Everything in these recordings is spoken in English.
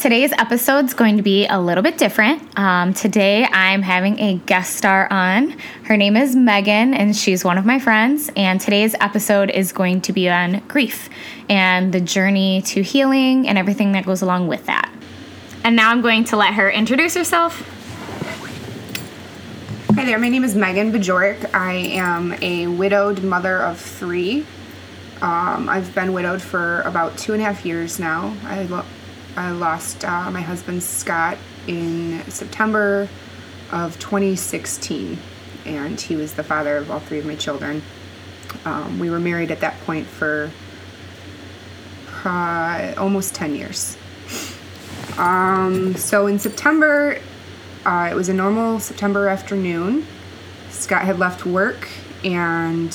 today's episode is going to be a little bit different. Um, today, I'm having a guest star on. Her name is Megan, and she's one of my friends. And today's episode is going to be on grief and the journey to healing and everything that goes along with that. And now I'm going to let her introduce herself. Hi there, my name is Megan Bajorek. I am a widowed mother of three. Um, I've been widowed for about two and a half years now. I, lo- I lost uh, my husband Scott in September of 2016, and he was the father of all three of my children. Um, we were married at that point for uh, almost 10 years. Um, so in September, uh, it was a normal September afternoon. Scott had left work and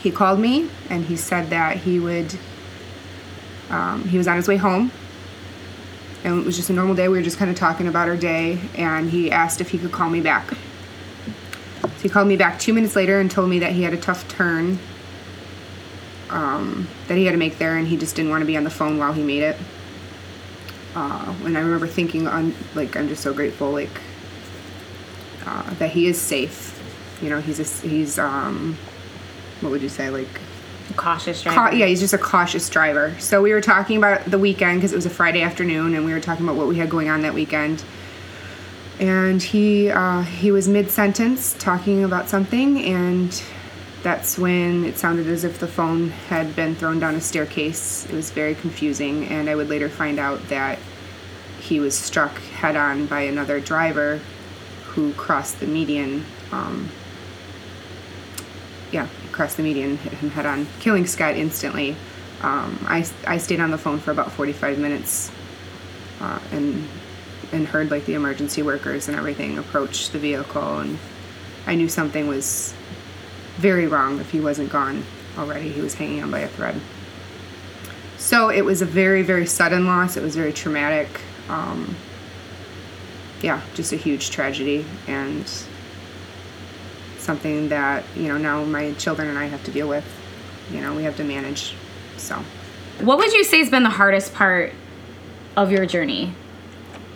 he called me and he said that he would, um, he was on his way home. And it was just a normal day. We were just kind of talking about our day and he asked if he could call me back. So he called me back two minutes later and told me that he had a tough turn um, that he had to make there and he just didn't want to be on the phone while he made it. Uh, and I remember thinking on like I'm just so grateful like uh, that he is safe. You know, he's a, he's um what would you say like Cautious Ca- driver. yeah, he's just a cautious driver. So we were talking about the weekend because it was a Friday afternoon, and we were talking about what we had going on that weekend. And he uh, he was mid sentence talking about something, and that's when it sounded as if the phone had been thrown down a staircase. It was very confusing, and I would later find out that he was struck head on by another driver who crossed the median. Um, yeah, crossed the median, hit him head on, killing Scott instantly. Um, I, I stayed on the phone for about 45 minutes uh, and and heard like the emergency workers and everything approach the vehicle, and I knew something was very wrong if he wasn't gone already. He was hanging on by a thread. So it was a very very sudden loss. It was very traumatic. Um, yeah, just a huge tragedy and something that you know now my children and I have to deal with. You know, we have to manage. So, What would you say has been the hardest part of your journey?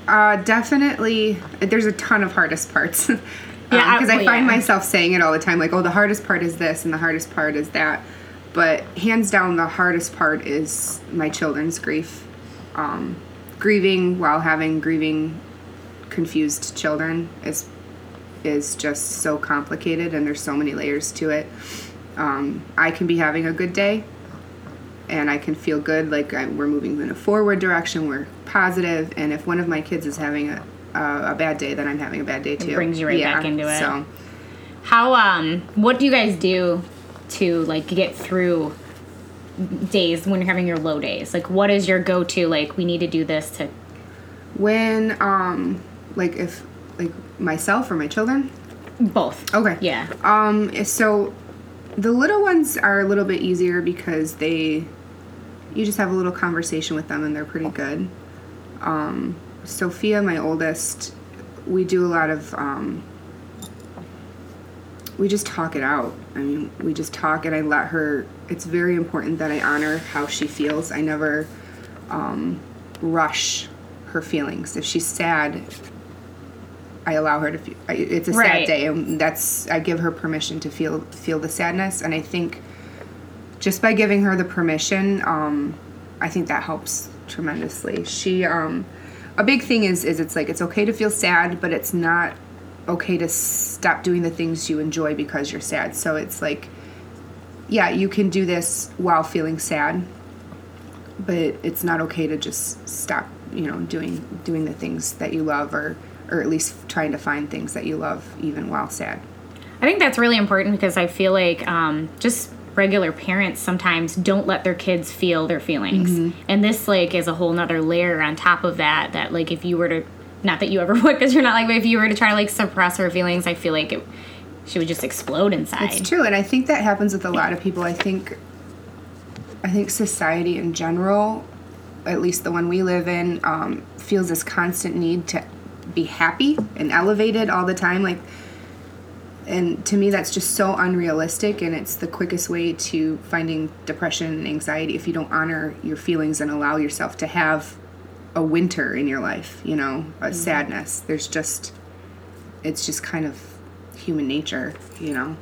uh, definitely, there's a ton of hardest parts. Yeah, I- because I well, find yeah. myself saying it all the time, like, "Oh, the hardest part is this, and the hardest part is that." But hands down, the hardest part is my children's grief. Um, grieving while having grieving, confused children is is just so complicated, and there's so many layers to it. Um, I can be having a good day, and I can feel good, like I, we're moving in a forward direction, we're positive, and if one of my kids is having a, a, a bad day, then I'm having a bad day too. It brings you right back into it. So, How um what do you guys do to like get through days when you're having your low days? Like what is your go-to like we need to do this to when, um, like if, like myself or my children, both? Okay. Yeah. Um, so the little ones are a little bit easier because they, you just have a little conversation with them and they're pretty good. Um, Sophia, my oldest, we do a lot of, um, we just talk it out. I mean, we just talk and I let her, it's very important that I honor how she feels. I never, um, rush her feelings. If she's sad, I allow her to feel. I- It's a Right. sad day, and that's I give her permission to feel feel the sadness. And I think just by giving her the permission, um, I think that helps tremendously. She, um, a big thing is is it's like it's okay to feel sad, but it's not okay to stop doing the things you enjoy because you're sad. So it's like, yeah, you can do this while feeling sad, but it's not okay to just stop you know doing doing the things that you love or or at least trying to find things that you love even while sad I think that's really important because I feel like um, just regular parents sometimes don't let their kids feel their feelings, and this like is a whole nother layer on top of that. That like if you were to, not that you ever would, because you're not like, but if you were to try to like suppress her feelings, I feel like it, she would just explode inside. it's true and i think that happens with a lot of people i think i think society in general at least the one we live in um, feels this constant need to be happy and elevated all the time like and to me that's just so unrealistic and it's the quickest way to finding depression and anxiety if you don't honor your feelings and allow yourself to have a winter in your life, you know, a sadness. There's just it's just kind of human nature, you know.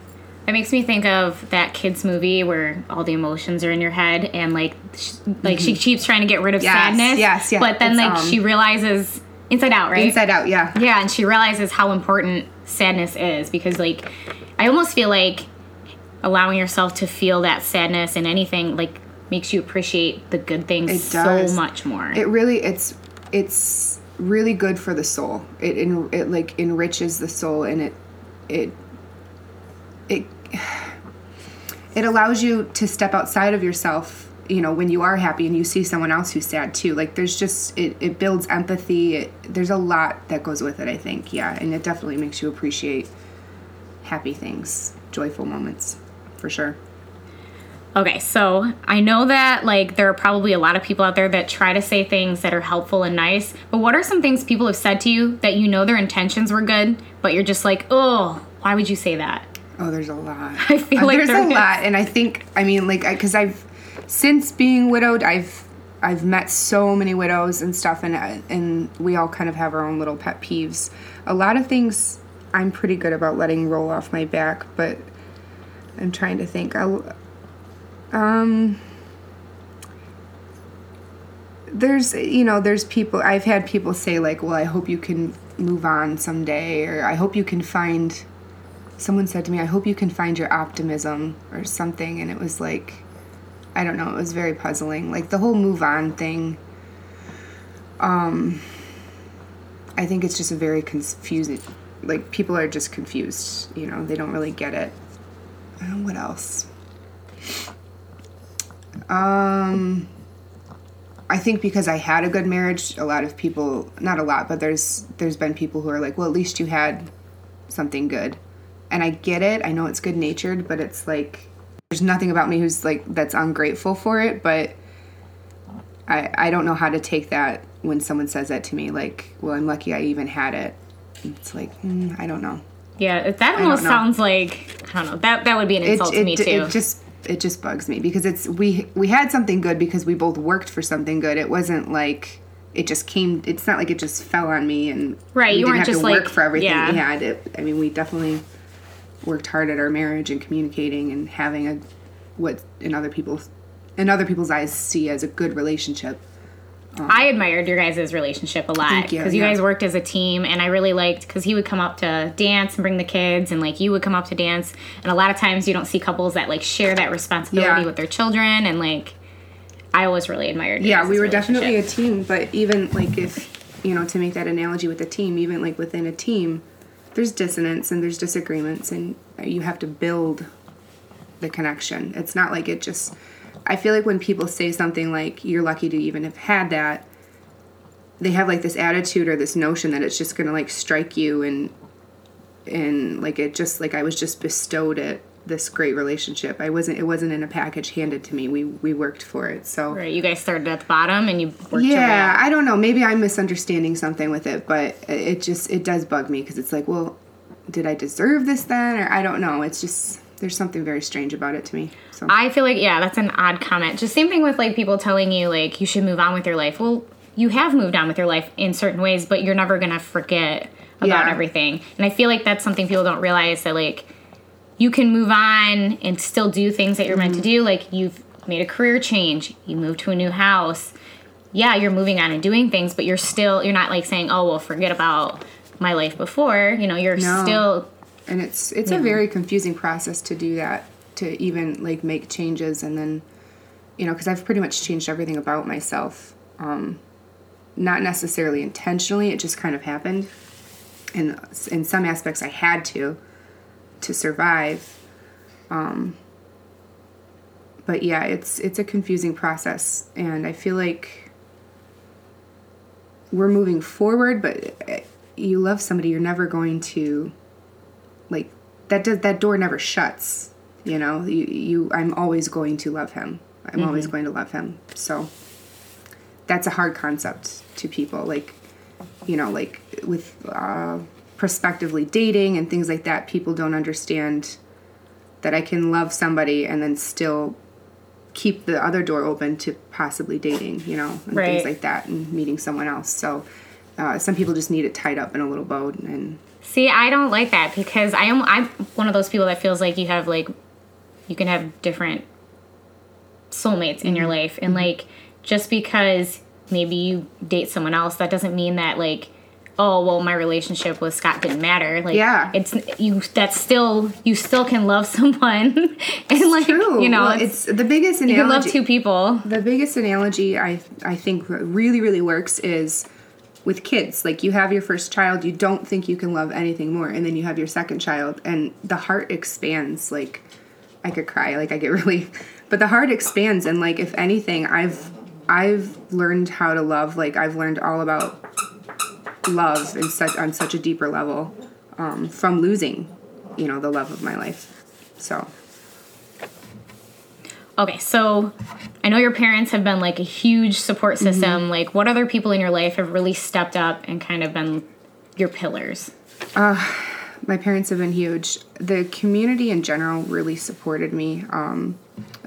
It makes me think of that kids movie where all the emotions are in your head and like sh- like she keeps trying to get rid of Yes, sadness. yes, yeah. But then It's, like um, she realizes inside out, right? Inside out, yeah. Yeah, and she realizes how important sadness is because like I almost feel like allowing yourself to feel that sadness and anything like makes you appreciate the good things so much more. It really it's it's really good for the soul. It en- it like enriches the soul and it it it it allows you to step outside of yourself you know when you are happy and you see someone else who's sad too like there's just it, it builds empathy it, there's a lot that goes with it i think yeah and it definitely makes you appreciate happy things joyful moments for sure Okay, so I know that like there are probably a lot of people out there that try to say things that are helpful and nice, but what are some things people have said to you that you know their intentions were good, but you're just like, oh, why would you say that? Oh, there's a lot. I feel Uh, like there's there a is. lot, and I think I mean like because I've since being widowed, I've I've met so many widows and stuff, and uh, and we all kind of have our own little pet peeves. A lot of things I'm pretty good about letting roll off my back, but I'm trying to think. I'll, um. There's, you know, there's people, I've had people say, like, well, I hope you can move on someday, or I hope you can find someone said to me, I hope you can find your optimism or something. And it was like, I don't know, it was very puzzling. Like the whole move on thing, um, I think it's just a very confusing, like people are just confused, you know, they don't really get it. What else? Um, I think because I had a good marriage, a lot of people, not a lot, but there's there's been people who are like, well, at least you had something good. And I get it. I know it's good natured, but it's like there's nothing about me who's like that's ungrateful for it, but I I don't know how to take that when someone says that to me like, well, I'm lucky I even had it. It's like, mm, I don't know. Yeah, that almost sounds like I don't know. That that would be an insult to me too. It just it just bugs me because it's we we had something good because we both worked for something good. It wasn't like it just came. It's not like it just fell on me and Right, We you didn't weren't have just to work for everything yeah. we had. It, I mean, we definitely worked hard at our marriage and communicating and having a what in other people's in other people's eyes see as a good relationship. Um, I admired your guys' relationship a lot Thank you, because you yeah. guys worked as a team, and I really liked because he would come up to dance and bring the kids, and like you would come up to dance, and a lot of times you don't see couples that like share that responsibility Yeah. with their children, and like I always really admired. Yeah, we were definitely a team, but even like if you know to make that analogy with a team, even like within a team, there's dissonance and there's disagreements, and you have to build the connection. It's not like it just. I feel like when people say something like "you're lucky to even have had that," they have like this attitude or this notion that it's just gonna like strike you and and like it just like I was just bestowed it this great relationship. I wasn't. It wasn't in a package handed to me. We we worked for it. So Right, you guys started at the bottom and you worked your way yeah. I don't know. Maybe I'm misunderstanding something with it, but it just it does bug me because it's like, well, did I deserve this then, or I don't know. It's just there's something very strange about it to me. So I feel like yeah, that's an odd comment. Just same thing with like people telling you like you should move on with your life. Well, you have moved on with your life in certain ways, but you're never gonna forget about Yeah. everything. And I feel like that's something people don't realize that like you can move on and still do things that you're meant Mm-hmm. to do. Like you've made a career change, you moved to a new house. Yeah, you're moving on and doing things, but you're still you're not like saying, "Oh, well, forget about my life before." You know, you're No. still and it's it's a very confusing process to do that to even like make changes and then you know because I've pretty much changed everything about myself. Um, not necessarily intentionally, it just kind of happened. And in some aspects, I had to to survive. Um, but yeah, it's it's a confusing process, and I feel like we're moving forward. But uh, you love somebody, you're never going to like that. Does that door never shuts? You know, you you. I'm always going to love him. I'm always going to love him. So that's a hard concept to people. Like you know, like with uh, prospectively dating and things like that, people don't understand that I can love somebody and then still keep the other door open to possibly dating, you know, and Right. things like that, and meeting someone else. So uh, some people just need it tied up in a little bow, and See, I don't like that because I am I'm one of those people that feels like you have like you can have different soulmates in your Mm-hmm. life and like just because maybe you date someone else that doesn't mean that like oh well my relationship with Scott didn't matter like Yeah. it's you that's still you still can love someone and like true. you know Well, it's, it's, the biggest analogy. you can love two people the biggest analogy I I think really really works is with kids. Like you have your first child, you don't think you can love anything more, and then you have your second child, and the heart expands. Like I could cry, like I get really, but the heart expands, and like if anything, I've I've learned how to love. Like I've learned all about love in such on such a deeper level um, from losing, you know, the love of my life. So. Okay, so I know your parents have been like a huge support Mm-hmm. system. Like, what other people in your life have really stepped up and kind of been your pillars? my parents have been huge. The community in general really supported me. Um,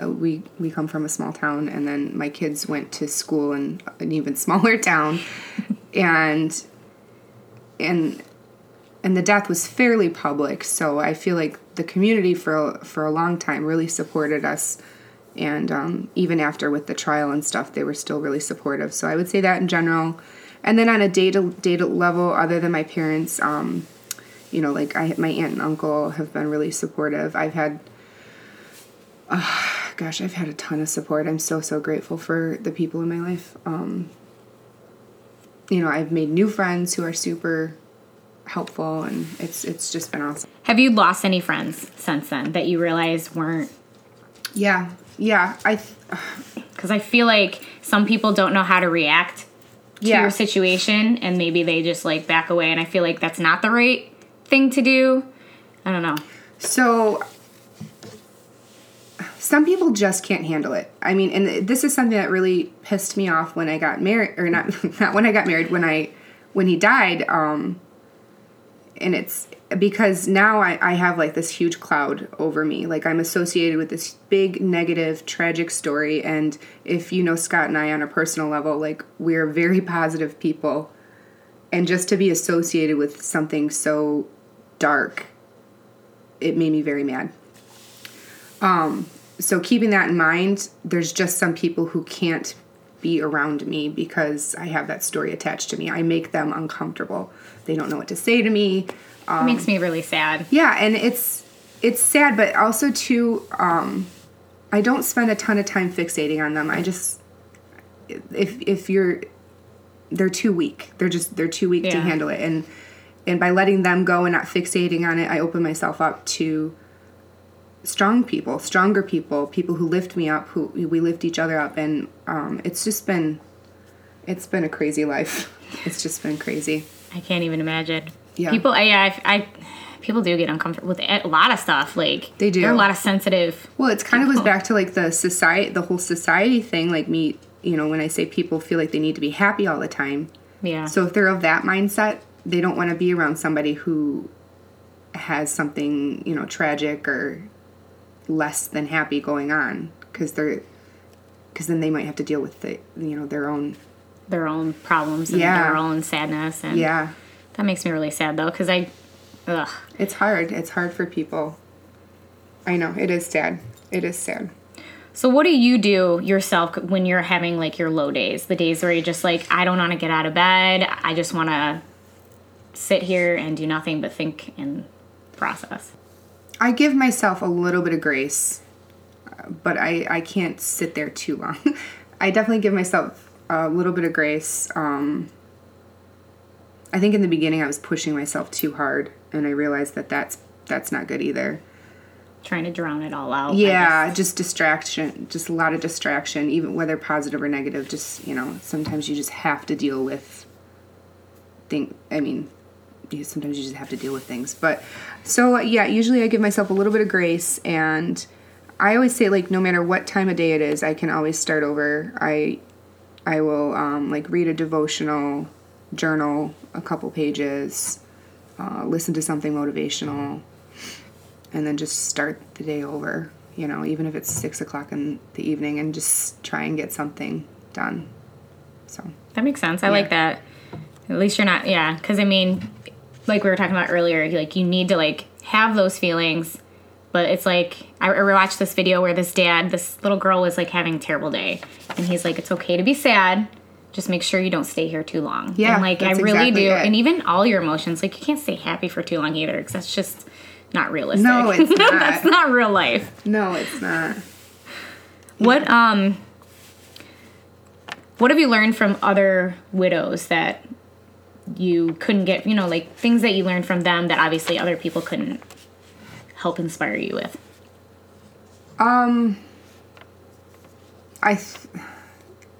uh, we we come from a small town, and then my kids went to school in an even smaller town, and and and the death was fairly public. So I feel like the community for for a long time really supported us, and um, even after with the trial and stuff, they were still really supportive. So I would say that in general, and then on a data data level, other than my parents. Um, you know, like I, my aunt and uncle have been really supportive. I've had, uh, gosh, I've had a ton of support. I'm so so grateful for the people in my life. Um, you know, I've made new friends who are super helpful, and it's it's just been awesome. Have you lost any friends since then that you realized weren't? Yeah, yeah. I Because I feel like some people don't know how to react to Yeah. your situation and maybe they just like back away. And I feel like that's not the right thing to do. I don't know. So some people just can't handle it. I mean, and this is something that really pissed me off when I got married or not not when I got married when I when he died um and it's because now I, I have like this huge cloud over me. Like I'm associated with this big negative tragic story and if you know Scott and I on a personal level, like we're very positive people. And just to be associated with something so dark it made me very mad. Um, so keeping that in mind, there's just some people who can't be around me because I have that story attached to me. I make them uncomfortable. They don't know what to say to me. It makes me really sad. Yeah, and it's it's sad, but also too, um, I don't spend a ton of time fixating on them. I just if if you're they're too weak. They're just they're too weak to handle it, and and by letting them go and not fixating on it, I open myself up to strong people, stronger people, people who lift me up, who we lift each other up, and um, it's just been it's been a crazy life. It's just been crazy. I can't even imagine. Yeah. People, I, yeah, I, I, people do get uncomfortable with a lot of stuff. Like They do. There are a lot of sensitive. Well, it's kind of goes back to like the society, the whole society thing. Like me, you know, when I say people feel like they need to be happy all the time. Yeah. So if they're of that mindset, they don't want to be around somebody who has something, you know, tragic or less than happy going on because they're because then they might have to deal with the you know their own their own problems and Yeah. their own sadness, and yeah. That makes me really sad though, because I, ugh. it's hard. It's hard for people. I know. It is sad. It is sad. So what do you do yourself when you're having like your low days, the days where you're just like, I don't want to get out of bed, I just want to sit here and do nothing but think and process. I give myself a little bit of grace, but I, I can't sit there too long. I definitely give myself a little bit of grace. Um, I think in the beginning I was pushing myself too hard, and I realized that that's that's not good either. Trying to drown it all out. Yeah, just distraction, just a lot of distraction, even whether positive or negative. Just you know, sometimes you just have to deal with. Think, I mean, you, sometimes you just have to deal with things. But so yeah, usually I give myself a little bit of grace, and I always say like no matter what time of day it is, I can always start over. I I will um, like read a devotional, journal a couple pages, uh, listen to something motivational, and then just start the day over. you know, even if it's six o'clock in the evening, and just try and get something done. So That makes sense. I like that. At least you're not, yeah. Because I mean, like we were talking about earlier, like you need to like have those feelings, but it's like I rewatched this video where this dad, this little girl was like having a terrible day, and he's like, "It's okay to be sad." Just make sure you don't stay here too long. Yeah, and like I really exactly do, it. and even all your emotions, like you can't stay happy for too long either, because that's just not realistic. No, it's not. that's not real life. no, it's not. What um what have you learned from other widows that you couldn't get, you know, like things that you learned from them that obviously other people couldn't help inspire you with? Um, I th-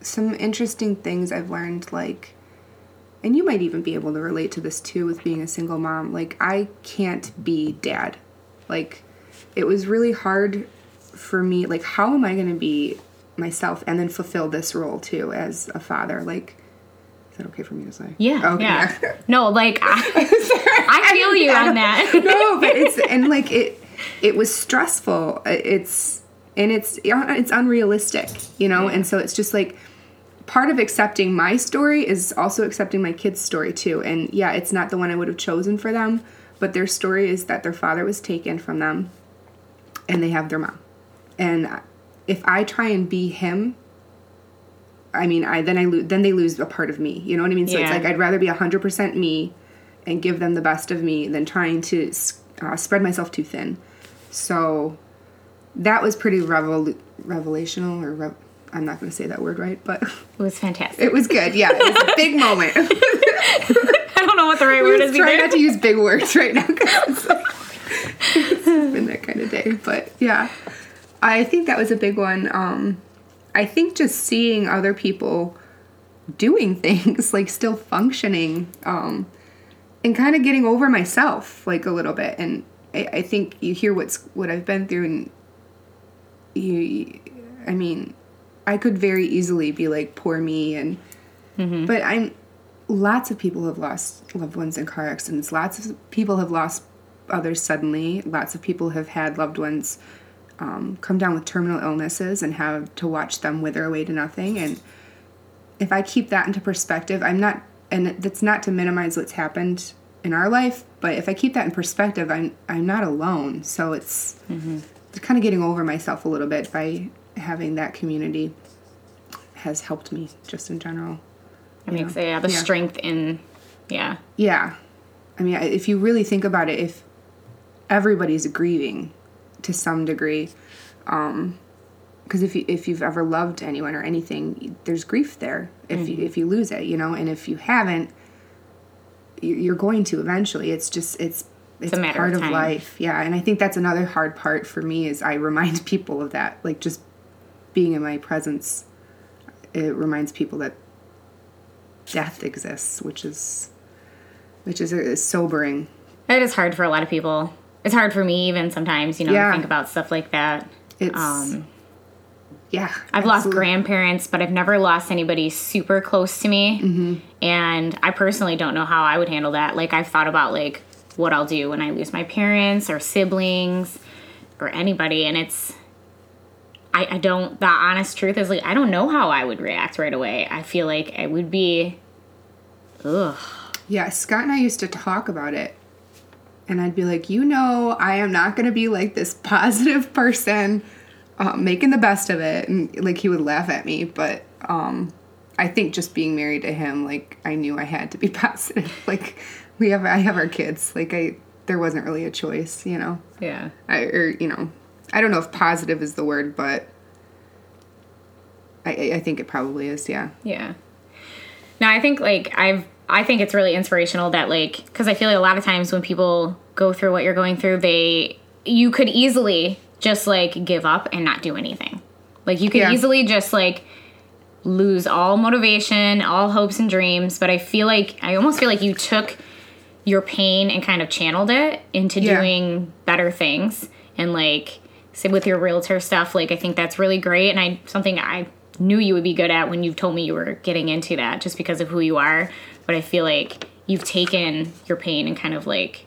some interesting things I've learned, like, and you might even be able to relate to this too with being a single mom. Like, I can't be dad. Like, it was really hard for me. Like, how am I going to be myself and then fulfill this role too as a father? Like, is that okay for me to say? Yeah. Okay. Yeah. No, like I, I feel you on that. no, but it's and like it it was stressful. It's and it's it's unrealistic, you know. And so it's just like part of accepting my story is also accepting my kids' story too. And yeah, it's not the one I would have chosen for them, but their story is that their father was taken from them, and they have their mom. And if I try and be him, I mean, I then I lose then they lose a part of me. You know what I mean? So it's like I'd rather be hundred percent me and give them the best of me than trying to uh, spread myself too thin. So that was pretty revel- revelational, or rev- I'm not going to say that word right, but It was fantastic. it was good. Yeah, it was a big moment. I don't know what the right word is trying not to use big words right now 'cause it's, like, it's been that kind of day. But yeah, I think that was a big one. Um, I think just seeing other people doing things, like still functioning, um, and kind of getting over myself, like a little bit. And I, I think you hear what's what I've been through, and you, I mean, I could very easily be like poor me, and but I'm lots of people have lost loved ones in car accidents. Lots of people have lost others suddenly. Lots of people have had loved ones um, come down with terminal illnesses and have to watch them wither away to nothing. And if I keep that into perspective, I'm not, and that's not to minimize what's happened in our life, but if I keep that in perspective, I'm I'm not alone. So it's kind of getting over myself a little bit by having that community has helped me just in general. That makes yeah, the Yeah. strength in yeah. Yeah. I mean, if you really think about it, if everybody's grieving to some degree, um, because if you if you've ever loved anyone or anything, there's grief there. If you mm-hmm. if you lose it, you know, and if you haven't, you- you're going to eventually. It's just it's it's a part of of, life. Yeah, and I think that's another hard part for me is I remind people of that. Like just being in my presence, it reminds people that death exists, which is which is, is sobering. It is hard for a lot of people. It's hard for me even sometimes, you know, Yeah. to think about stuff like that. It's Um, yeah. I've lost grandparents, but I've never lost anybody super close to me. Mm-hmm. And I personally don't know how I would handle that. Like I've thought about like what I'll do when I lose my parents or siblings or anybody, and it's I, I don't. The honest truth is like I don't know how I would react right away. I feel like I would be. Ugh. Yeah, Scott and I used to talk about it. And I'd be like, you know, I am not going to be like this positive person um, making the best of it. And like, he would laugh at me. But um, I think just being married to him, like, I knew I had to be positive. like, we have, I have our kids. Like, I, there wasn't really a choice, you know? Yeah. I, or, you know, I don't know if positive is the word, but I- I think it probably is, yeah. Yeah. Now I think like I've I think it's really inspirational that like because I feel like a lot of times when people go through what you're going through, they you could easily just like give up and not do anything. Like you could Yeah. easily just like lose all motivation, all hopes and dreams. But I feel like I almost feel like you took your pain and kind of channeled it into Yeah. doing better things and like say with your realtor stuff like i think that's really great and i something i knew you would be good at when you told me you were getting into that just because of who you are but i feel like you've taken your pain and kind of like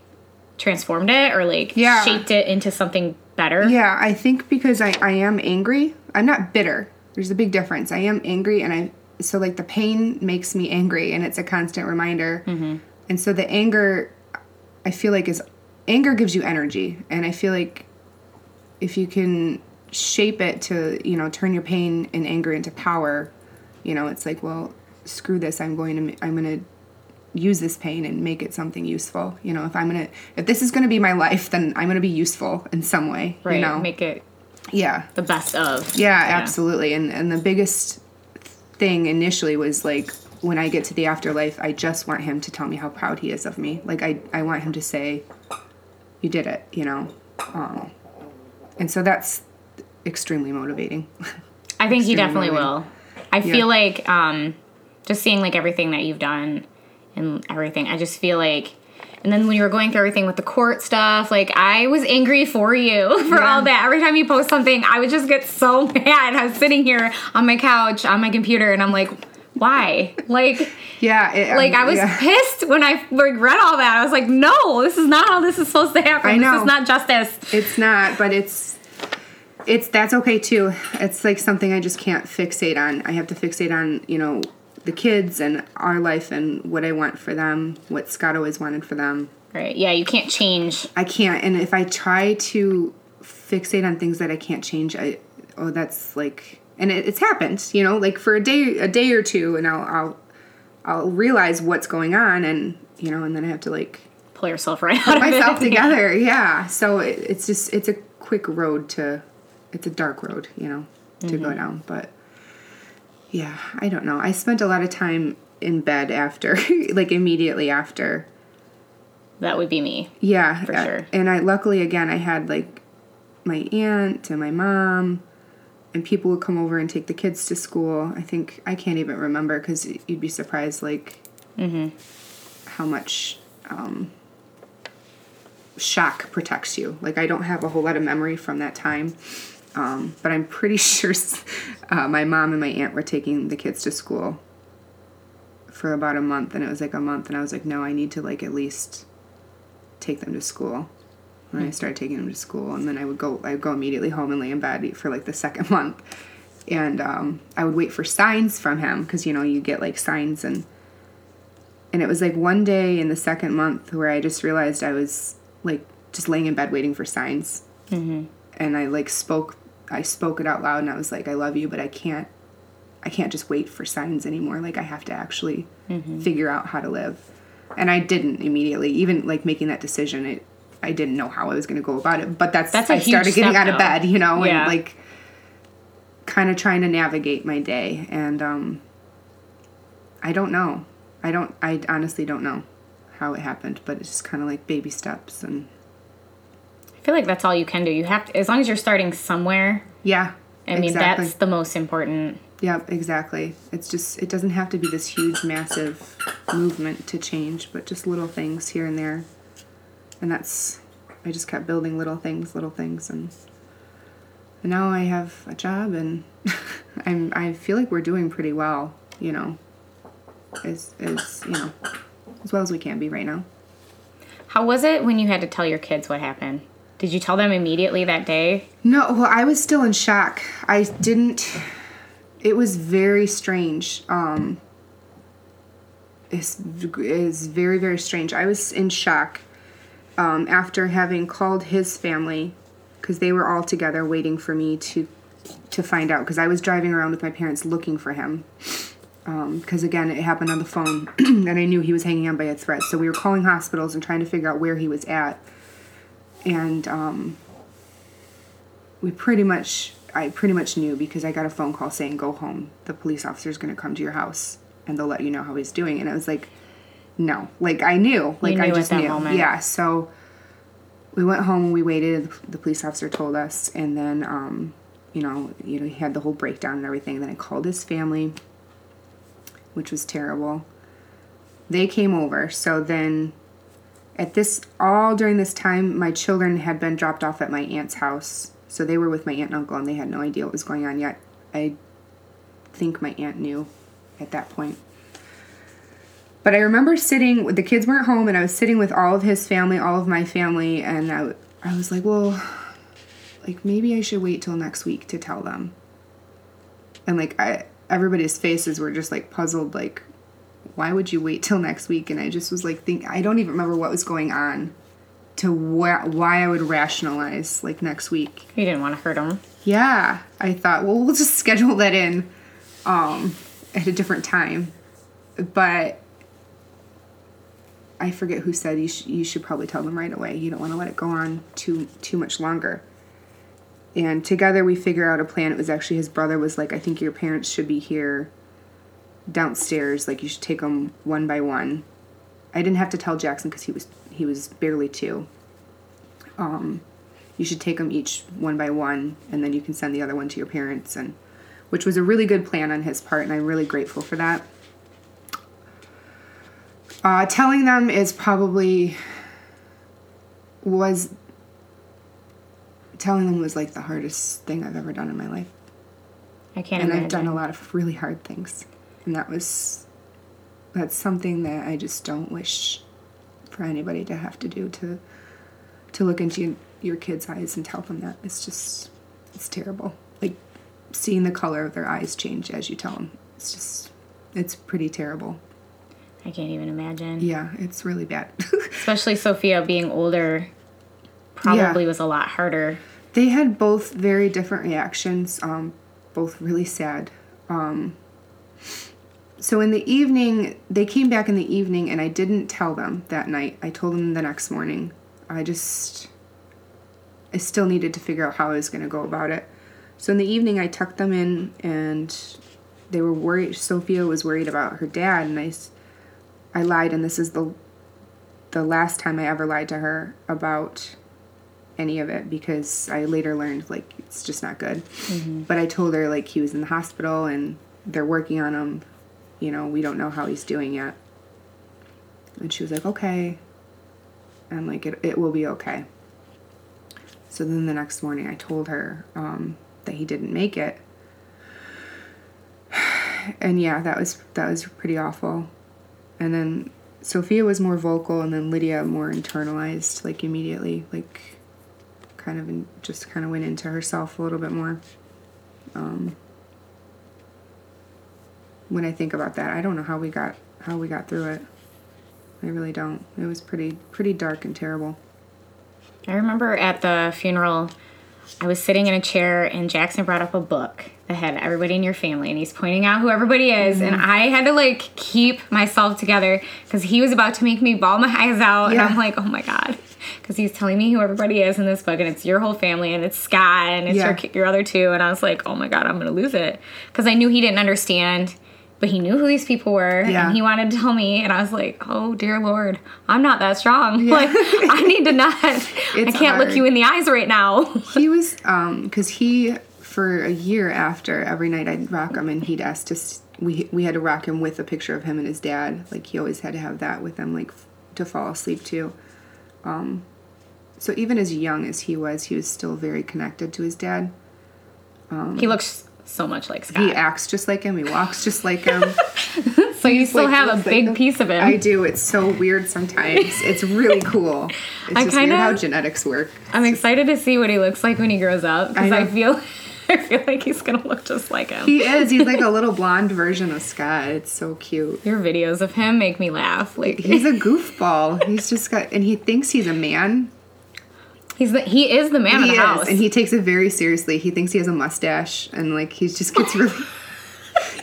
transformed it or like Yeah. shaped it into something better. Yeah, I think because I, I am angry. I'm not bitter. There's a big difference. I am angry, and I so like the pain makes me angry, and it's a constant reminder. Mm-hmm. And so the anger, I feel like is anger gives you energy, and I feel like if you can shape it to you know turn your pain and anger into power, you know it's like well screw this. I'm going to I'm going to use this pain and make it something useful. You know, if I'm gonna if this is gonna be my life, then I'm gonna be useful in some way. Right. You know, Make it yeah, the best of. yeah, absolutely. And and the biggest thing initially was like when I get to the afterlife, I just want him to tell me how proud he is of me. Like I I want him to say, "You did it," you know. Um, and so that's extremely motivating. I think he definitely moving. will. I feel like um, just seeing like everything that you've done and everything. I just feel like, and then when you were going through everything with the court stuff, like I was angry for you for Yeah. all that. Every time you post something, I would just get so mad. I was sitting here on my couch on my computer, and I'm like, why? Like, yeah, it, like um, I was yeah. pissed when I like, read all that. I was like, no, this is not how this is supposed to happen. I know. This is not justice. It's not, but it's it's that's okay too. It's like something I just can't fixate on. I have to fixate on, you know, the kids and our life and what I want for them, what Scott always wanted for them. Right? Yeah, you can't change. I can't and if I try to fixate on things that I can't change, I oh that's like and it, it's happened, you know, like for a day a day or two and I'll I'll I'll realize what's going on and you know, and then I have to like Pull yourself right out of myself together. Yeah. So it, it's just it's a quick road to it's a dark road, you know, to go mm-hmm. down. But yeah, I don't know. I spent a lot of time in bed after, like immediately after. That would be me. Yeah, For uh, sure. And I luckily again I had like my aunt and my mom and people would come over and take the kids to school. I think I can't even remember because you'd be surprised like how much um, shock protects you. Like I don't have a whole lot of memory from that time, um, but I'm pretty sure uh, my mom and my aunt were taking the kids to school for about a month, and it was like a month, and I was like, no, I need to like at least take them to school. And I started taking them to school, and then I would go. I would go immediately home and lay in bed for like the second month, and um, I would wait for signs from him because you know you get like signs and and it was like one day in the second month where I just realized I was like just laying in bed waiting for signs, mm-hmm. and I like spoke. I spoke it out loud, and I was like, "I love you, but I can't. I can't just wait for signs anymore. Like I have to actually figure out how to live." And I didn't immediately, even like making that decision. It, I didn't know how I was going to go about it, but that's, That's I started getting out of bed, you know, Yeah. and like kind of trying to navigate my day, and um, I don't know. I don't. I honestly don't know how it happened, but it's just kind of like baby steps, and feel like that's all you can do. You have to, as long as you're starting somewhere. yeah. I mean, exactly. that's the most important. Yep, exactly. It's just it doesn't have to be this huge, massive movement to change, but just little things here and there, and that's. I just kept building little things, little things, and, and now I have a job, and I'm. I feel like we're doing pretty well, you know. As as you know, as well as we can be right now. How was it when you had to tell your kids what happened? Did you tell them immediately that day? No, well, I was still in shock. I didn't. It was very strange. Um, it's, very, very strange. I was in shock um, after having called his family because they were all together waiting for me to to find out because I was driving around with my parents looking for him. Because again, it happened on the phone, and I knew he was hanging on by a thread. So we were calling hospitals and trying to figure out where he was at. And um, we pretty much I pretty much knew because I got a phone call saying go home. The police officer's going to come to your house and they'll let you know how he's doing. And I was like, no, like I knew, like I knew at just knew. moment. Yeah. So we went home. We waited. The police officer told us, and then um, you know, you know, he had the whole breakdown and everything. Then I called his family, which was terrible. They came over. So then at this all during this time my children had been dropped off at my aunt's house. So they were with my aunt and uncle and they had no idea what was going on yet. I think my aunt knew at that point. But i remember sitting the kids weren't home and i was sitting with all of his family all of my family and i, I was like well like maybe I should wait till next week to tell them. And like I everybody's faces were just like puzzled like why would you wait till next week and I just was like think I don't even remember what was going on to wh- why I would rationalize like next week. You didn't want to hurt him. Yeah, I thought, well, we'll just schedule that in um, at a different time. But I forget who said you, sh- you should probably tell them right away. You don't want to let it go on too too much longer. And together we figure out a plan. It was actually his brother was like, I think your parents should be here downstairs. Like you should take them one by one. I didn't have to tell Jackson because he was he was barely two. Um, you should take them each one by one, and then you can send the other one to your parents, and which was a really good plan on his part, and I'm really grateful for that. Uh, telling them is probably was telling them was like the hardest thing I've ever done in my life, I can't and imagine. I've done a lot of really hard things, and that was that's something that I just don't wish for anybody to have to do to to look into your kid's eyes and tell them that it's just it's terrible like seeing the color of their eyes change as you tell them it's just it's pretty terrible I can't even imagine. yeah it's really bad Especially Sophia being older probably Yeah. was a lot harder. they had both very different reactions um, both really sad um, so in the evening they came back in the evening and i didn't tell them that night i told them the next morning i just i still needed to figure out how i was going to go about it so in the evening i tucked them in and they were worried sophia was worried about her dad and I, I lied and this is the the last time i ever lied to her about any of it because I later learned like it's just not good. Mm-hmm. But I told her like he was in the hospital and they're working on him. You know, we don't know how he's doing yet. And she was like, okay. And like, it, it will be okay. So then the next morning I told her um, that he didn't make it. And yeah, that was that was pretty awful. And then Sophia was more vocal and then Lydia more internalized like immediately like kind of in, just kind of went into herself a little bit more. Um, when I think about that, I don't know how we got how we got through it. I really don't. It was pretty pretty dark and terrible. I remember at the funeral, I was sitting in a chair and Jackson brought up a book that had everybody in your family and he's pointing out who everybody is. And mm-hmm. I had to like keep myself together because he was about to make me bawl my eyes out. Yeah. And I'm like, oh my God. Because he's telling me who everybody is in this book and it's your whole family and it's Scott and it's Yeah. your, your other two. And I was like, oh my God, I'm going to lose it. Because I knew he didn't understand. But he knew who these people were, Yeah. and he wanted to tell me, and I was like, "Oh dear Lord, I'm not that strong. Like, I need to not. I can't look you in the eyes right now. He was um because he for a year after every night I'd rock him and he'd ask us we we had to rock him with a picture of him and his dad like he always had to have that with him like f- to fall asleep to. Um, so even as young as he was, he was still very connected to his dad. um, he looks so much like Scott. He acts just like him. He walks just like him. so you still like, have a looks like big piece of him. I do. It's so weird sometimes. It's really cool. It's I just kinda- how genetics work. I'm excited to see what he looks like when he grows up because I I, feel I feel like he's gonna look just like him. He is. He's like a little blonde version of Scott. It's so cute. Your videos of him make me laugh. Like He's a goofball. He's just got, and he thinks he's a man. He's the he is the man of the is, house. and he takes it very seriously. He thinks he has a mustache, and like he just gets really.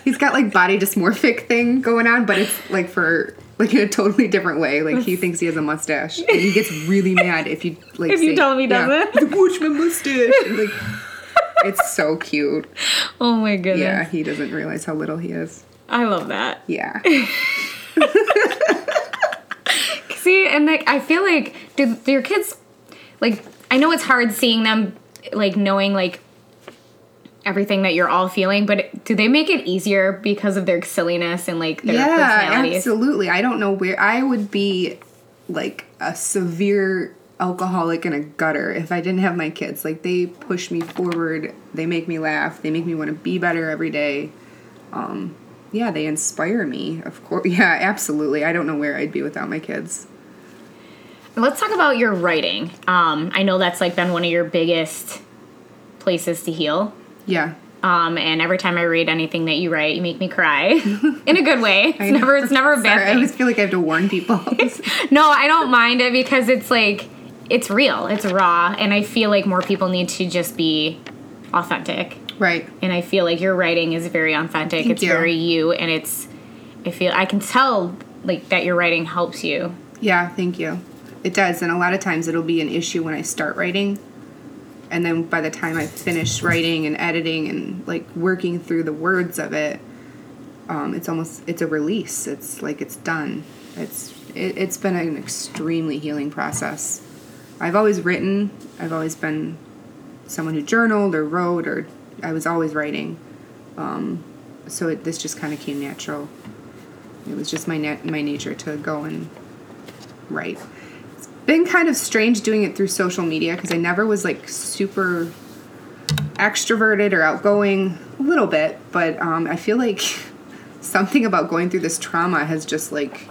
he's got like body dysmorphic thing going on, but it's like for like in a totally different way. Like he thinks he has a mustache, and he gets really mad if you like If you tell him he doesn't. Like, Watch my mustache. And, like, it's so cute. oh my goodness. Yeah, he doesn't realize how little he is. I love that. Yeah. See, and like I feel like do, do your kids like I know it's hard seeing them like knowing like everything that you're all feeling, but do they make it easier because of their silliness and like their yeah, absolutely. I don't know where I would be like a severe alcoholic in a gutter if I didn't have my kids. Like they push me forward, they make me laugh, they make me want to be better every day. Um yeah, they inspire me. Of course. Yeah, absolutely. I don't know where I'd be without my kids. Let's talk about your writing. Um, I know that's like been one of your biggest places to heal. Yeah. Um, and every time I read anything that you write, you make me cry in a good way. It's never it's never a bad Sorry, I always feel like I have to warn people. No, I don't mind it because it's like it's real, it's raw, and I feel like more people need to just be authentic. right. And I feel like your writing is very authentic. Thank it's you. very you, and it's I feel I can tell like that your writing helps you. Yeah, thank you. It does, and a lot of times it'll be an issue when I start writing, and then by the time I finish writing and editing and like working through the words of it, um, it's almost it's a release. It's like it's done. It's it, it's been an extremely healing process. I've always written. I've always been someone who journaled or wrote or I was always writing. Um, so it, this just kind of came natural. It was just my nat- my nature to go and write. Been kind of strange doing it through social media because I never was like super extroverted or outgoing. A little bit, but um, I feel like something about going through this trauma has just like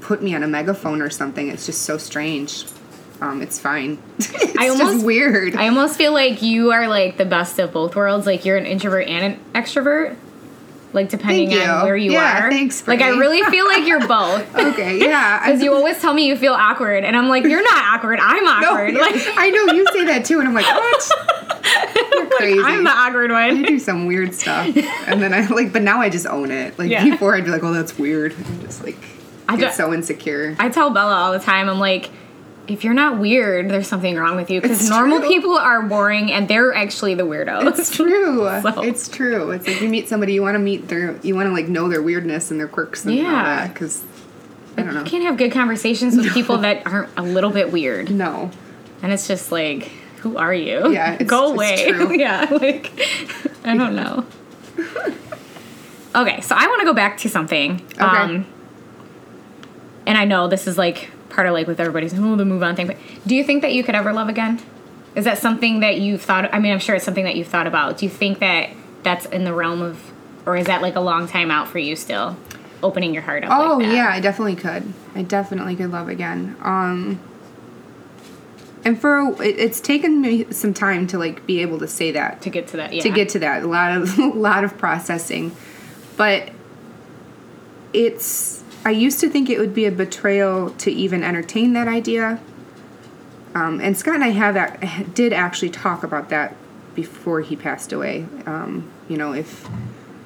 put me on a megaphone or something. It's just so strange. Um, it's fine. it's I just almost- weird. I almost feel like you are like the best of both worlds. Like you're an introvert and an extrovert. Like depending on where you Yeah, are. thanks, like I really feel like you're both. okay, yeah. Because you always tell me you feel awkward, and I'm like, you're not awkward. I'm No, awkward. like I know you say that too, and I'm like, what? You're crazy. I'm the awkward one. I do some weird stuff, and then I like, but now I just own it. Like Yeah. before, I'd be like, "Oh, that's weird." I'm just like I get so insecure. I tell Bella all the time. I'm like, if you're not weird, there's something wrong with you. Because normal true. people are boring, and they're actually the weirdos. It's true. So- It's true. It's like you meet somebody, you want to meet their, you want to like know their weirdness and their quirks and all Yeah. that. Because I don't know. You can't have good conversations with people that aren't a little bit weird. No. And it's just like, who are you? Yeah, it's- Go away. yeah, like, I don't know. okay, so I want to go back to something. Um, and I know this is like part of like with everybody's, oh, the move on thing, but do you think that you could ever love again? Is that something that you've thought, I mean, I'm sure it's something that you've thought about. Do you think that that's in the realm of, or is that like a long time out for you still? Opening your heart up. Oh like that? yeah, I definitely could. I definitely could love again. Um. And for it, it's taken me some time to like be able to say that To get to that, yeah. to get to that a lot of a lot of processing but it's i used to think it would be a betrayal to even entertain that idea. Um, and scott and i have that did actually talk about that before he passed away. Um, you know if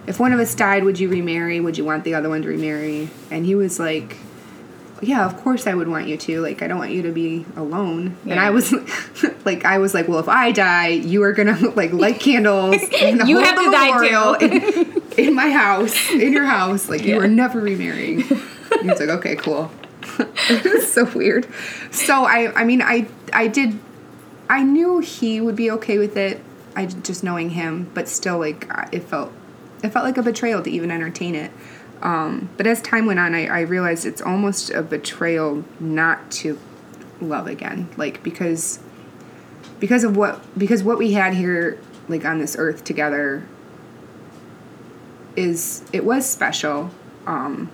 if one of us died would you remarry? Would you want the other one to remarry? And he was like yeah of course i would want you to. Like i don't want you to be alone. And i was like i was like well if i die you are gonna like light candles and You have the to die, too. In my house in your house like you Yeah. are never remarrying. And he's like okay cool. So weird. So i i mean i i did i knew he would be okay with it i just knowing him but still like it felt it felt like a betrayal to even entertain it. Um, but as time went on I, I realized it's almost a betrayal not to love again like because because of what because what we had here like on this earth together is it was special um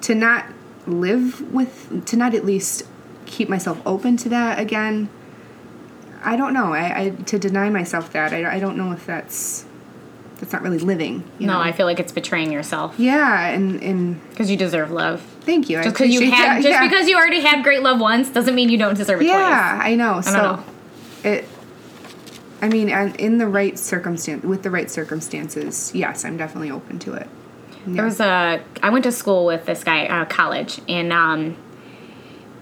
to not live with to not at least keep myself open to that again i don't know i, I to deny myself that I, I don't know if that's that's not really living you No, know? I feel like it's betraying yourself yeah and and because you deserve love. thank you Just because you had, that, just yeah. because you already had great love once, doesn't mean you don't deserve it yeah i know so know. it i mean and in the right circumstance with the right circumstances yes i'm definitely open to it There was a. I went to school with this guy, uh, college, and um,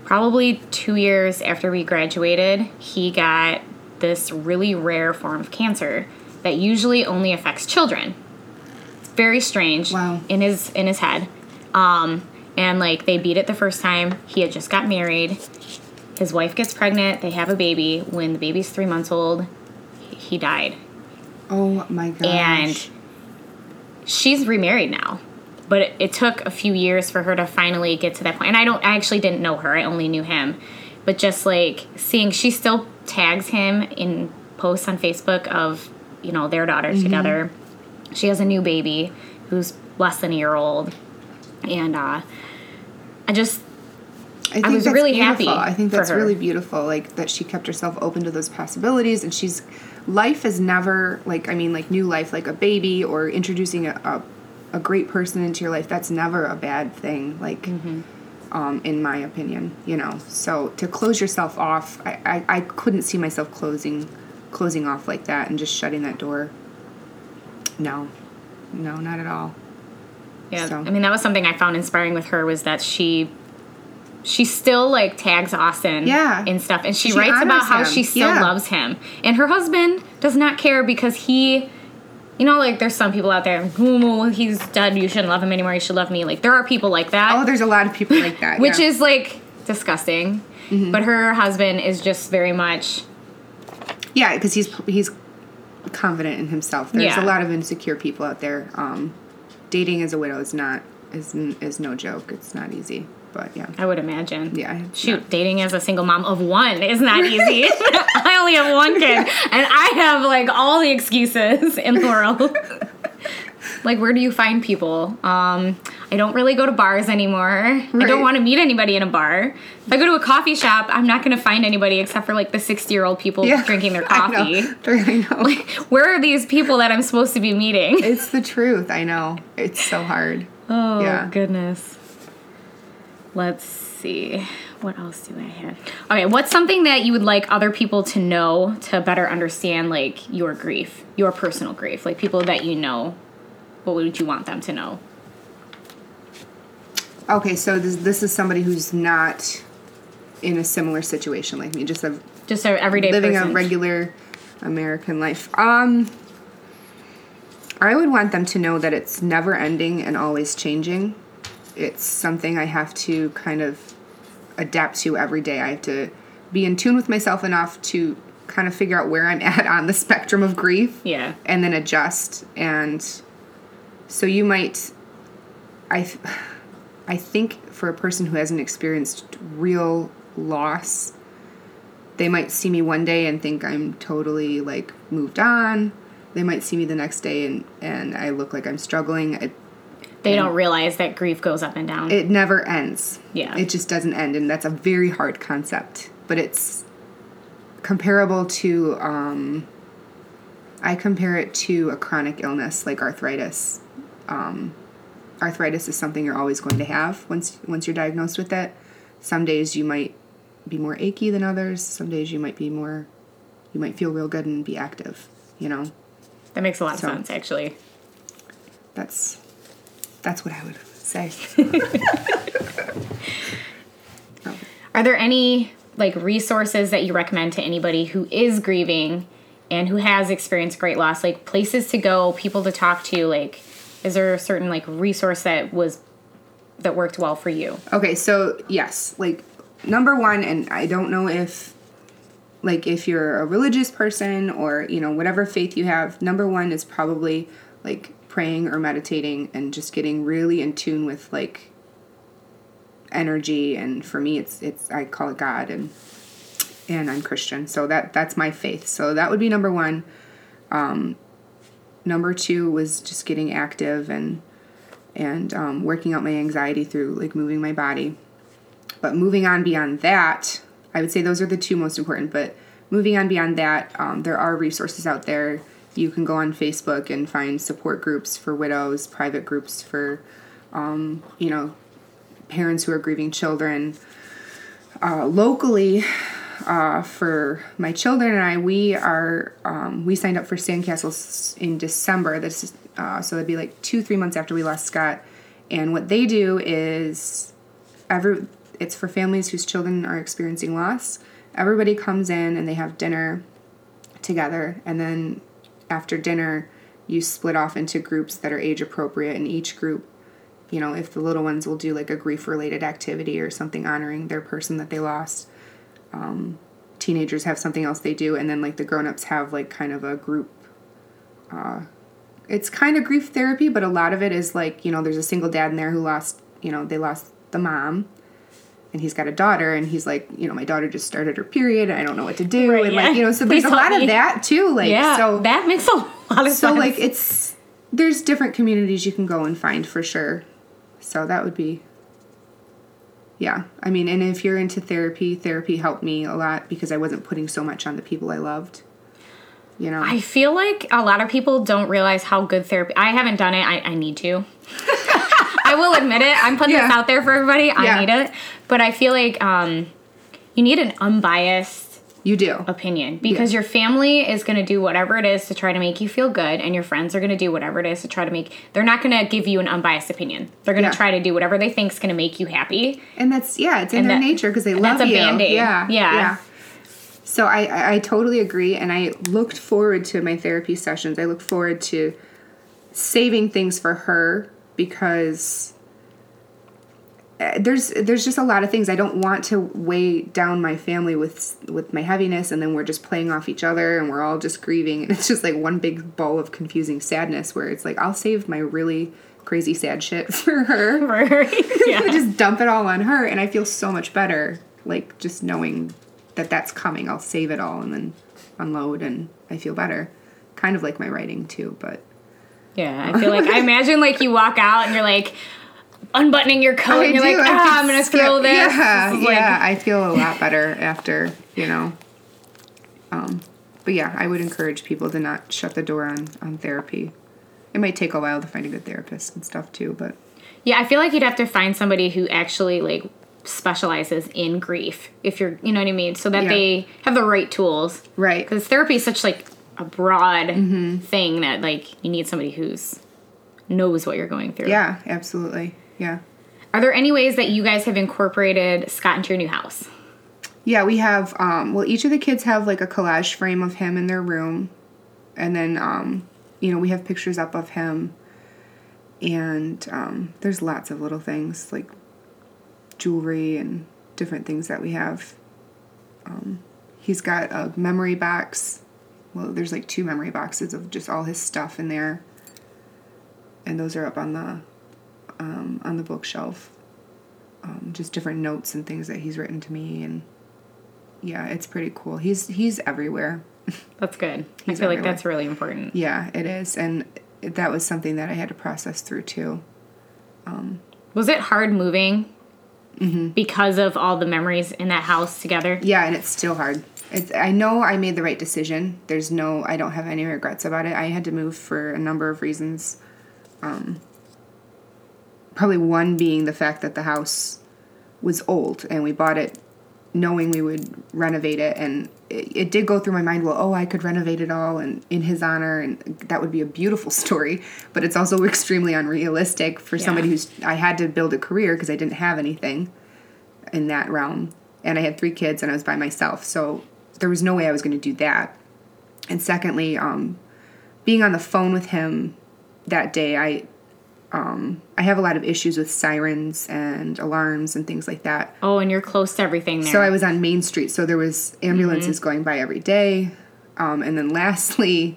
probably two years after we graduated, he got this really rare form of cancer that usually only affects children. It's very strange. Wow. In his in his head, um, and like they beat it the first time. He had just got married. His wife gets pregnant. They have a baby. When the baby's three months old, he- died oh my gosh and she's remarried now but it, it took a few years for her to finally get to that point. and i don't i actually didn't know her i only knew him but just like seeing she still tags him in posts on facebook of you know their daughter together she has a new baby who's less than a year old and uh i just I, I was that's really beautiful. happy. I think that's really beautiful. Like that she kept herself open to those possibilities, and she's life is never like I mean like new life, like a baby or introducing a a, a great person into your life. That's never a bad thing. Like. Mm-hmm. Um, in my opinion, you know, so to close yourself off, I, I, I couldn't see myself closing, closing off like that and just shutting that door. No, no, not at all. Yeah, So- I mean that was something I found inspiring with her was that she she still like tags Austin Yeah. in stuff and she, She writes about how him. she still Yeah. loves him. And her husband does not care because he you know, like there's some people out there, oh, he's dead, you shouldn't love him anymore, you should love me. Like there are people like that. Oh, there's a lot of people like that. which yeah. is like disgusting. Mm-hmm. But her husband is just very much Yeah, because he's he's confident in himself. There's Yeah. a lot of insecure people out there. Um, dating as a widow is not is is no joke. It's not easy, but yeah, I would imagine. yeah. Shoot, dating as a single mom of one is not easy. I only have one kid, and I have like all the excuses in the world. like, where do you find people? Um, I don't really go to bars anymore. I don't want to meet anybody in a bar. If I go to a coffee shop, I'm not going to find anybody except for like the 60 year old people Yeah, drinking their I know. coffee. I know. Where are these people that I'm supposed to be meeting? it's the truth. I know. It's so hard. Oh Yeah. goodness. Let's see. What else do I have? Okay, what's something that you would like other people to know to better understand like your grief, your personal grief, like people that you know? What would you want them to know? Okay, so this this is somebody who's not in a similar situation like me, just a Just an everyday living person. a regular American life. Um, I would want them to know that it's never ending and always changing. It's something I have to kind of adapt to every day. I have to be in tune with myself enough to kind of figure out where I'm at on the spectrum of grief yeah. and then adjust. And so you might, I, I think for a person who hasn't experienced real loss, they might see me one day and think I'm totally like moved on. They might see me the next day and, and I look like I'm struggling. It, They don't realize that grief goes up and down. it never ends. Yeah. It just doesn't end. And that's a very hard concept. But it's comparable to, um, I compare it to a chronic illness like arthritis. Um, arthritis is something you're always going to have once once you're diagnosed with it. Some days you might be more achy than others. Some days you might be more, you might feel real good and be active. You know, that makes a lot of sense, actually. that's that's what I would say. Are there any like resources that you recommend to anybody who is grieving and who has experienced great loss? Like places to go, people to talk to. Like, is there a certain like resource that was that worked well for you? Okay, so yes, like number one, and I don't know if like if you're a religious person or you know whatever faith you have, number one is probably like praying or meditating and just getting really in tune with like energy and for me it's it's I call it God and and I'm Christian. So that that's my faith. So that would be number 1. Um number 2 was just getting active and and um, working out my anxiety through like moving my body. But moving on beyond that, I would say those are the two most important. But moving on beyond that, um, there are resources out there. You can go on Facebook and find support groups for widows, private groups for, um, you know, parents who are grieving children. Uh, locally, uh, for my children and I, we are um, we signed up for Sandcastles in December. This is uh, so it'd be like two three months after we lost Scott. And what they do is every it's for families whose children are experiencing loss. Everybody comes in and they have dinner together, and then after dinner, you split off into groups that are age appropriate, and each group you know, if the little ones will do like a grief related activity or something honoring their person that they lost. Um, teenagers have something else they do, and then like the grown ups have like kind of a group. Uh, it's kind of grief therapy, but a lot of it is like, you know, there's a single dad in there who lost, you know, they lost the mom. And he's got a daughter, and he's like, you know, my daughter just started her period, and I don't know what to do, Right, and yeah. like, you know, so Please there's a lot me. of that too, like, yeah, so that makes a lot of so sense. like it's there's different communities you can go and find for sure so that would be yeah. I mean, and if you're into therapy, therapy helped me a lot because I wasn't putting so much on the people I loved. You know, I feel like a lot of people don't realize how good therapy. I haven't done it. I, I need to. I will admit it. I'm putting Yeah. this out there for everybody. I Yeah. need it. But I feel like um, you need an unbiased you do. opinion because your family is going to do whatever it is to try to make you feel good and your friends are going to do whatever it is to try to make they're not going to give you an unbiased opinion they're going to Yeah. try to do whatever they think is going to make you happy And that's yeah, it's in And their that- nature because they love that's a you. Band-Aid. Yeah, Yeah. So I, I I totally agree, and I looked forward to my therapy sessions. I look forward to saving things for her because uh, there's there's just a lot of things I don't want to weigh down my family with with my heaviness, and then we're just playing off each other, and we're all just grieving, and it's just like one big ball of confusing sadness. Where it's like I'll save my really crazy sad shit for her. yeah. just dump it all on her and i feel so much better like just knowing that that's coming i'll save it all and then unload and i feel better kind of like my writing too but yeah i feel like i imagine like you walk out and you're like unbuttoning your coat and you're do, like I ah i'm gonna skip- throw this yeah This is like- yeah i feel a lot better after you know um but yeah i would encourage people to not shut the door on on therapy it might take a while to find a good therapist and stuff too but Yeah, I feel like you'd have to find somebody who actually like specializes in grief. If you're, you know what I mean, so that Yeah. they have the right tools. right Because therapy is such like a broad Mm-hmm. thing that like you need somebody who's knows what you're going through. yeah absolutely yeah Are there any ways that you guys have incorporated Scott into your new house? Yeah, we have um well each of the kids have like a collage frame of him in their room. And then um you know, we have pictures up of him and um there's lots of little things like jewelry and different things that we have. Um he's got a memory box. Well, there's like two memory boxes of just all his stuff in there. And those are up on the um on the bookshelf. Um, just different notes and things that he's written to me and yeah, it's pretty cool. He's he's everywhere. That's good. I He's feel like that's really important. Yeah, it is, and that was something that I had to process through too. Was it hard moving Mm-hmm. because of all the memories in that house together? Yeah, and it's still hard. It's I know I made the right decision. There's no I don't have any regrets about it. I had to move for a number of reasons. Um, probably one being the fact that the house was old and we bought it knowing we would renovate it and it, it did go through my mind well oh i could renovate it all and in his honor and that would be a beautiful story but it's also extremely unrealistic for somebody who's i had to build a career because i didn't have anything in that realm and i had three kids and i was by myself so there was no way i was going to do that and secondly um, being on the phone with him that day i um, i have a lot of issues with sirens and alarms and things like that Oh, and you're close to everything there. so I was on Main Street, so there was ambulances going by every day. Um, and then lastly,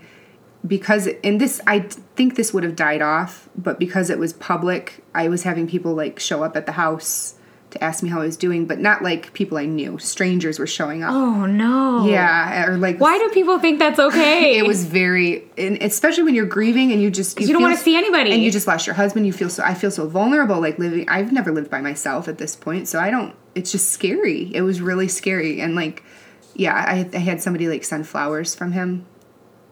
because and this I think this would have died off, but because it was public, I was having people like show up at the house to ask me how I was doing, but not like people I knew. Strangers were showing up. oh no. Yeah, or like Why do people think that's okay? it was very and especially when you're grieving and you just you don't wanna see anybody. and you just lost your husband you feel so i feel so vulnerable like living i've never lived by myself at this point so i don't it's just scary it was really scary and like yeah i, I had somebody like send flowers from him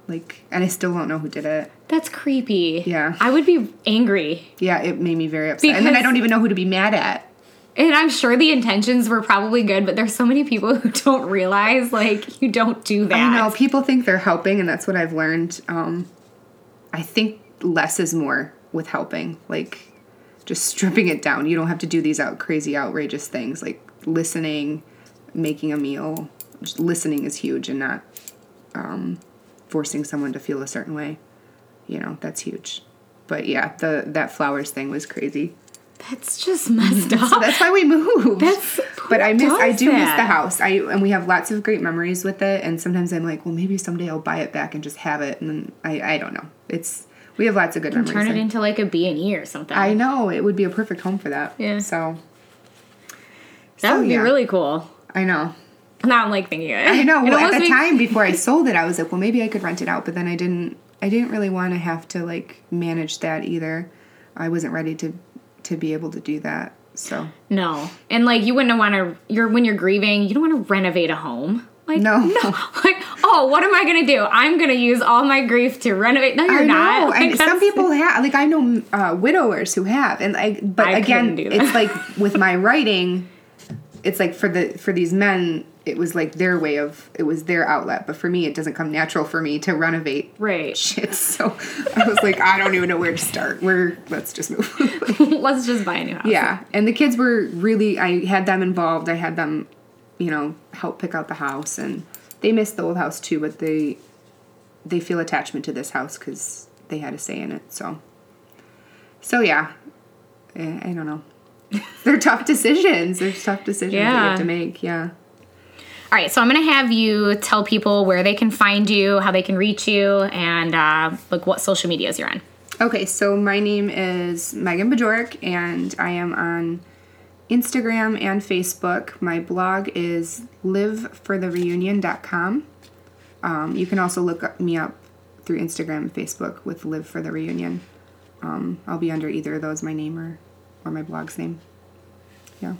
like and i still don't know who did it That's creepy. Yeah. I would be angry. yeah it made me very upset and then i don't even know who to be mad at And I'm sure the intentions were probably good, but there's so many people who don't realize like you don't do that. I know people think they're helping, and that's what I've learned. Um, I think less is more with helping, like just stripping it down. You don't have to do these out crazy, outrageous things like listening, making a meal. Just listening is huge, and not um, forcing someone to feel a certain way. You know that's huge. But yeah, the that flowers thing was crazy. That's just messed mm-hmm. up. So that's why we moved. That's- but I miss I do miss the house. I and we have lots of great memories with it and sometimes I'm like, well maybe someday I'll buy it back and just have it and then I I don't know. It's we have lots of good memories. Turn it into like a B and E or something. I know it would be a perfect home for that. Yeah. So that so, would be yeah. really cool. I know. Now I'm like thinking it. I know. Well, at the makes- time before I sold it, I was like, well, maybe I could rent it out, but then I didn't. I didn't really want to have to like manage that either. I wasn't ready to to be able to do that. So No. And like you wouldn't want to you're when you're grieving, you don't want to renovate a home. Like No. no. Like, oh, what am I gonna do? I'm gonna use all my grief to renovate. No, you're not. Like, and some people have. Like I know uh, widowers who have, and I. But I again, it's like with my writing, it's like for the for these men, it was like their way of it was their outlet. But for me, it doesn't come natural for me to renovate Right. shit. So I was like, I don't even know where to start. Where let's just move. Let's just buy a new house. yeah, and the kids were really. I had them involved. I had them, you know, help pick out the house, and they missed the old house too. But they they feel attachment to this house because they had a say in it. So, so yeah, Eh, I don't know. They're tough decisions. They're tough decisions that you have to make. Yeah. All right, so I'm gonna have you tell people where they can find you, how they can reach you, and uh, like what social medias you're on. Okay, so my name is Megan Bajorek, and I am on Instagram and Facebook. My blog is liveforthereunion.com. Um, you can also look me up through Instagram and Facebook with Live for the Reunion. Um, I'll be under either of those, my name or, or my blog's name. Yeah.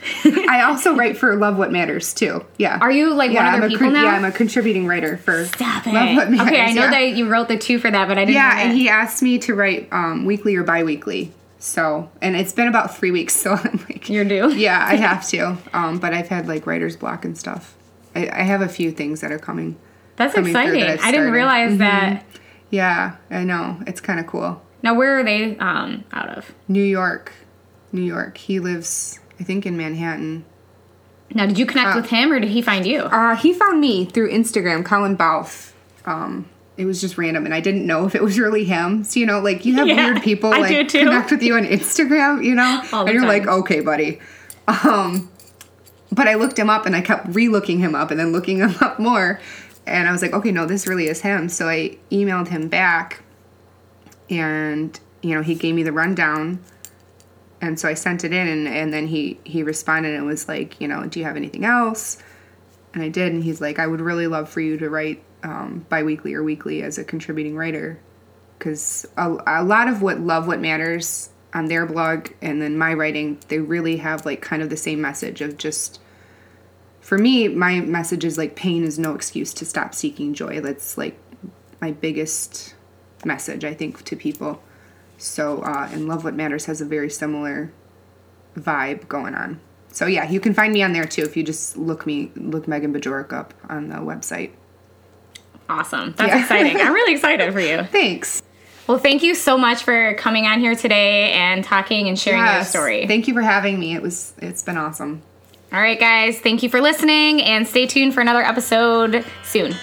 I also write for Love What Matters too. Yeah. Are you like yeah, one of their people con- now? Yeah, I'm a contributing writer for Stop it. Love What Matters. okay, I know yeah. that you wrote the two for that, but I didn't. Yeah, know and he asked me to write um, weekly or bi-weekly. So, and it's been about three weeks, so I'm like, You're due. yeah, I have to. Um, but I've had like writer's block and stuff. I, I have a few things that are coming. That's coming exciting. that I've didn't realize that. Yeah, I know. It's kind of cool. Now, where are they um, out of? New York, New York. He lives, I think, in Manhattan. Now, did you connect with him or did he find you? Uh, he found me through Instagram, Colin Bouth. Um, it was just random, and I didn't know if it was really him. So you know, like you have Yeah, weird people I like connect with you on Instagram, you know, and you're time. like, okay, buddy. Um, but I looked him up, and I kept re-looking him up, and then looking him up more, and I was like, okay, no, this really is him. So I emailed him back, and you know, he gave me the rundown and so I sent it in, and, and then he he responded and was like, you know, do you have anything else? And I did, and he's like, I would really love for you to write um, biweekly or weekly as a contributing writer, because a, a lot of what love what matters on their blog and then my writing, they really have like kind of the same message of just. For me, my message is like pain is no excuse to stop seeking joy. That's like my biggest message I think to people. So, uh, and Love What Matters has a very similar vibe going on. So yeah, you can find me on there too if you just look me look Megan Bajorek up on the website. Awesome. That's Yeah. exciting. I'm really excited for you. Thanks. Well, thank you so much for coming on here today and talking and sharing your story. Thank you for having me. It was it's been awesome. All right, guys. Thank you for listening and stay tuned for another episode soon.